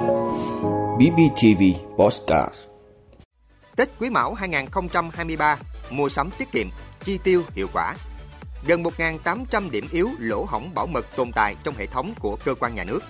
BBTV Postcard Tết Quý Mão 2023 mua sắm tiết kiệm, chi tiêu hiệu quả. Gần 1.800 điểm yếu lỗ hỏng bảo mật tồn tại trong hệ thống của cơ quan nhà nước.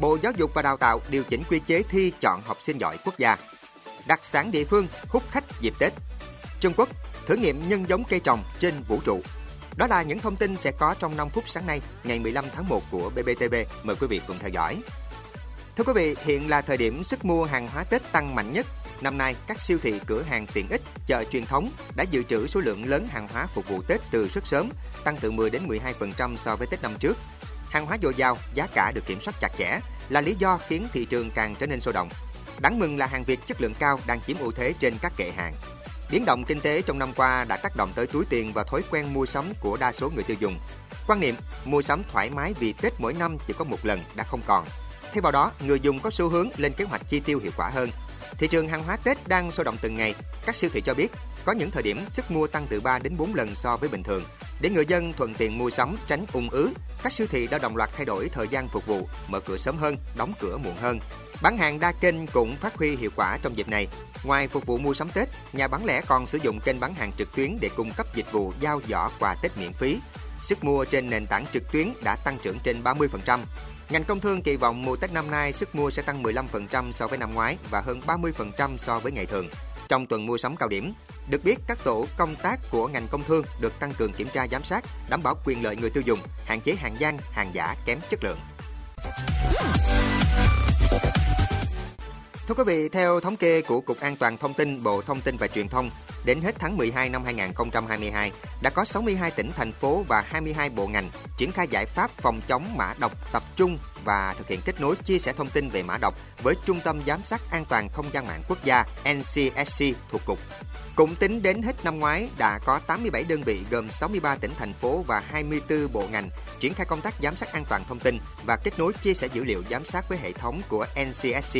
Bộ Giáo dục và Đào tạo điều chỉnh quy chế thi chọn học sinh giỏi quốc gia. Đặc sản địa phương hút khách dịp Tết. Trung Quốc thử nghiệm nhân giống cây trồng trên vũ trụ. Đó là những thông tin sẽ có trong 5 phút sáng nay, ngày 15 tháng 1 của BBTV. Mời quý vị cùng theo dõi. Thưa quý vị, hiện là thời điểm sức mua hàng hóa Tết tăng mạnh nhất. Năm nay, các siêu thị, cửa hàng tiện ích, chợ truyền thống đã dự trữ số lượng lớn hàng hóa phục vụ Tết từ rất sớm, tăng từ 10 đến 12% so với Tết năm trước. Hàng hóa dồi dào, giá cả được kiểm soát chặt chẽ là lý do khiến thị trường càng trở nên sôi động. Đáng mừng là hàng Việt chất lượng cao đang chiếm ưu thế trên các kệ hàng. Biến động kinh tế trong năm qua đã tác động tới túi tiền và thói quen mua sắm của đa số người tiêu dùng. Quan niệm mua sắm thoải mái vì Tết mỗi năm chỉ có một lần đã không còn. Thay vào đó, người dùng có xu hướng lên kế hoạch chi tiêu hiệu quả hơn. Thị trường hàng hóa Tết đang sôi động từng ngày. Các siêu thị cho biết có những thời điểm sức mua tăng từ 3 đến 4 lần so với bình thường. Để người dân thuận tiện mua sắm, tránh ung ứ, các siêu thị đã đồng loạt thay đổi thời gian phục vụ, mở cửa sớm hơn, đóng cửa muộn hơn. Bán hàng đa kênh cũng phát huy hiệu quả trong dịp này. Ngoài phục vụ mua sắm Tết, nhà bán lẻ còn sử dụng kênh bán hàng trực tuyến để cung cấp dịch vụ giao giỏ quà Tết miễn phí. Sức mua trên nền tảng trực tuyến đã tăng trưởng trên 30%. Ngành công thương kỳ vọng mùa Tết năm nay sức mua sẽ tăng 15% so với năm ngoái và hơn 30% so với ngày thường. Trong tuần mua sắm cao điểm, được biết các tổ công tác của ngành công thương được tăng cường kiểm tra giám sát, đảm bảo quyền lợi người tiêu dùng, hạn chế hàng gian, hàng giả kém chất lượng. Thưa quý vị, theo thống kê của Cục An toàn Thông tin Bộ Thông tin và Truyền thông, đến hết tháng 12 năm 2022, đã có 62 tỉnh, thành phố và 22 bộ ngành triển khai giải pháp phòng chống mã độc tập trung và thực hiện kết nối chia sẻ thông tin về mã độc với Trung tâm Giám sát An toàn Không gian mạng quốc gia NCSC thuộc Cục. Cũng tính đến hết năm ngoái, đã có 87 đơn vị gồm 63 tỉnh, thành phố và 24 bộ ngành triển khai công tác giám sát an toàn thông tin và kết nối chia sẻ dữ liệu giám sát với hệ thống của NCSC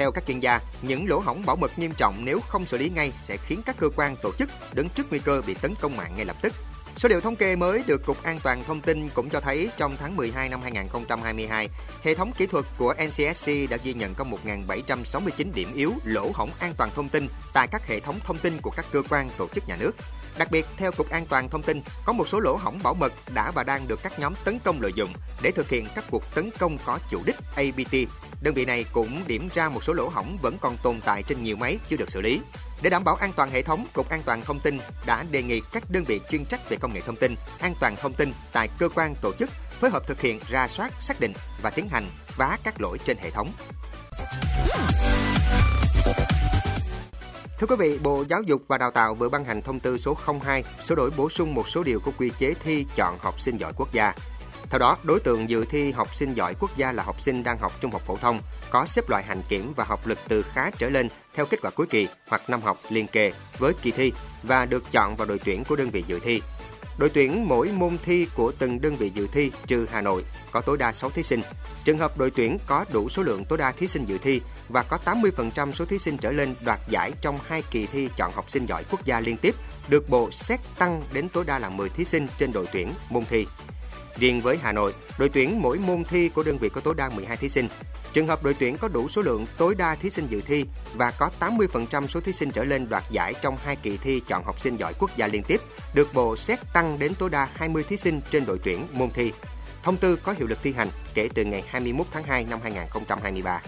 theo các chuyên gia, những lỗ hổng bảo mật nghiêm trọng nếu không xử lý ngay sẽ khiến các cơ quan tổ chức đứng trước nguy cơ bị tấn công mạng ngay lập tức. Số liệu thống kê mới được Cục An toàn Thông tin cũng cho thấy trong tháng 12 năm 2022, hệ thống kỹ thuật của NCSC đã ghi nhận có 1.769 điểm yếu lỗ hổng an toàn thông tin tại các hệ thống thông tin của các cơ quan tổ chức nhà nước. Đặc biệt, theo Cục An toàn Thông tin, có một số lỗ hổng bảo mật đã và đang được các nhóm tấn công lợi dụng để thực hiện các cuộc tấn công có chủ đích APT. Đơn vị này cũng điểm ra một số lỗ hổng vẫn còn tồn tại trên nhiều máy chưa được xử lý. Để đảm bảo an toàn hệ thống, Cục An toàn Thông tin đã đề nghị các đơn vị chuyên trách về công nghệ thông tin, an toàn thông tin tại cơ quan tổ chức phối hợp thực hiện ra soát, xác định và tiến hành vá các lỗi trên hệ thống. Thưa quý vị, Bộ Giáo dục và Đào tạo vừa ban hành thông tư số 02 sửa đổi bổ sung một số điều của quy chế thi chọn học sinh giỏi quốc gia. Theo đó, đối tượng dự thi học sinh giỏi quốc gia là học sinh đang học trung học phổ thông, có xếp loại hành kiểm và học lực từ khá trở lên theo kết quả cuối kỳ hoặc năm học liên kề với kỳ thi và được chọn vào đội tuyển của đơn vị dự thi. Đội tuyển mỗi môn thi của từng đơn vị dự thi trừ Hà Nội có tối đa 6 thí sinh. Trường hợp đội tuyển có đủ số lượng tối đa thí sinh dự thi và có 80% số thí sinh trở lên đoạt giải trong hai kỳ thi chọn học sinh giỏi quốc gia liên tiếp, được Bộ xét tăng đến tối đa là 10 thí sinh trên đội tuyển môn thi. Riêng với Hà Nội, đội tuyển mỗi môn thi của đơn vị có tối đa 12 thí sinh. Trường hợp đội tuyển có đủ số lượng tối đa thí sinh dự thi và có 80% số thí sinh trở lên đoạt giải trong hai kỳ thi chọn học sinh giỏi quốc gia liên tiếp, được Bộ xét tăng đến tối đa 20 thí sinh trên đội tuyển môn thi. Thông tư có hiệu lực thi hành kể từ ngày 21 tháng 2 năm 2023.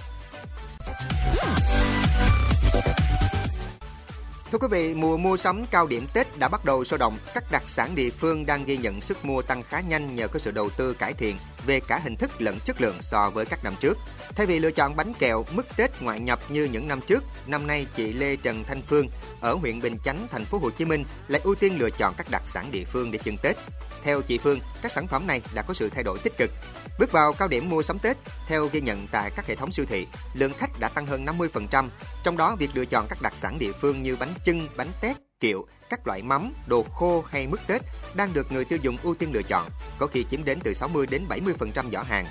Thưa quý vị, mùa mua sắm cao điểm Tết đã bắt đầu sôi động. Các đặc sản địa phương đang ghi nhận sức mua tăng khá nhanh nhờ có sự đầu tư cải thiện về cả hình thức lẫn chất lượng so với các năm trước. Thay vì lựa chọn bánh kẹo mức Tết ngoại nhập như những năm trước, năm nay chị Lê Trần Thanh Phương ở huyện Bình Chánh, thành phố Hồ Chí Minh lại ưu tiên lựa chọn các đặc sản địa phương để chưng Tết. Theo chị Phương, các sản phẩm này đã có sự thay đổi tích cực. Bước vào cao điểm mua sắm Tết, theo ghi nhận tại các hệ thống siêu thị, lượng khách đã tăng hơn 50%, trong đó việc lựa chọn các đặc sản địa phương như bánh chưng, bánh tét, kiệu, các loại mắm, đồ khô hay mứt Tết đang được người tiêu dùng ưu tiên lựa chọn, có khi chiếm đến từ 60 đến 70% giỏ hàng.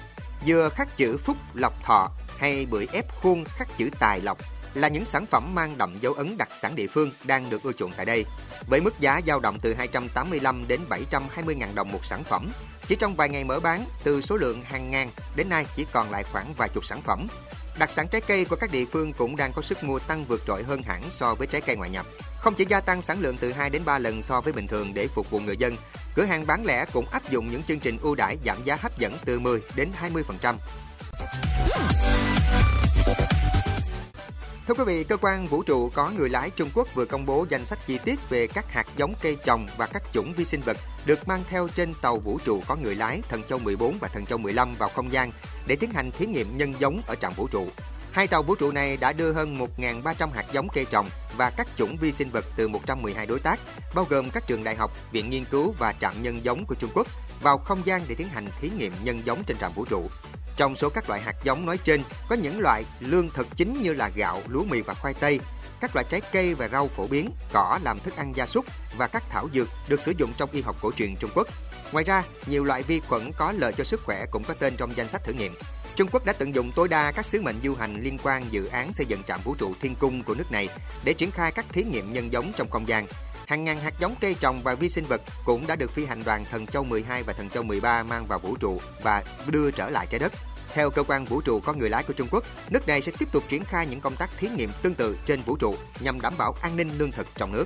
Dừa khắc chữ phúc lộc thọ hay bưởi ép khuôn khắc chữ tài lộc là những sản phẩm mang đậm dấu ấn đặc sản địa phương đang được ưa chuộng tại đây. Với mức giá dao động từ 285 đến 720 ngàn đồng một sản phẩm, chỉ trong vài ngày mở bán, từ số lượng hàng ngàn đến nay chỉ còn lại khoảng vài chục sản phẩm. Đặc sản trái cây của các địa phương cũng đang có sức mua tăng vượt trội hơn hẳn so với trái cây ngoại nhập. Không chỉ gia tăng sản lượng từ 2 đến 3 lần so với bình thường để phục vụ người dân, cửa hàng bán lẻ cũng áp dụng những chương trình ưu đãi giảm giá hấp dẫn từ 10 đến 20%. Thưa quý vị, cơ quan vũ trụ có người lái Trung Quốc vừa công bố danh sách chi tiết về các hạt giống cây trồng và các chủng vi sinh vật được mang theo trên tàu vũ trụ có người lái Thần Châu 14 và Thần Châu 15 vào không gian để tiến hành thí nghiệm nhân giống ở trạm vũ trụ. Hai tàu vũ trụ này đã đưa hơn 1.300 hạt giống cây trồng và các chủng vi sinh vật từ 112 đối tác, bao gồm các trường đại học, viện nghiên cứu và trạm nhân giống của Trung Quốc vào không gian để tiến hành thí nghiệm nhân giống trên trạm vũ trụ. Trong số các loại hạt giống nói trên, có những loại lương thực chính như là gạo, lúa mì và khoai tây, các loại trái cây và rau phổ biến, cỏ làm thức ăn gia súc và các thảo dược được sử dụng trong y học cổ truyền Trung Quốc. Ngoài ra, nhiều loại vi khuẩn có lợi cho sức khỏe cũng có tên trong danh sách thử nghiệm. Trung Quốc đã tận dụng tối đa các sứ mệnh du hành liên quan dự án xây dựng trạm vũ trụ thiên cung của nước này để triển khai các thí nghiệm nhân giống trong không gian. Hàng ngàn hạt giống cây trồng và vi sinh vật cũng đã được phi hành đoàn Thần Châu 12 và Thần Châu 13 mang vào vũ trụ và đưa trở lại trái đất. Theo cơ quan vũ trụ có người lái của Trung Quốc, nước này sẽ tiếp tục triển khai những công tác thí nghiệm tương tự trên vũ trụ nhằm đảm bảo an ninh lương thực trong nước.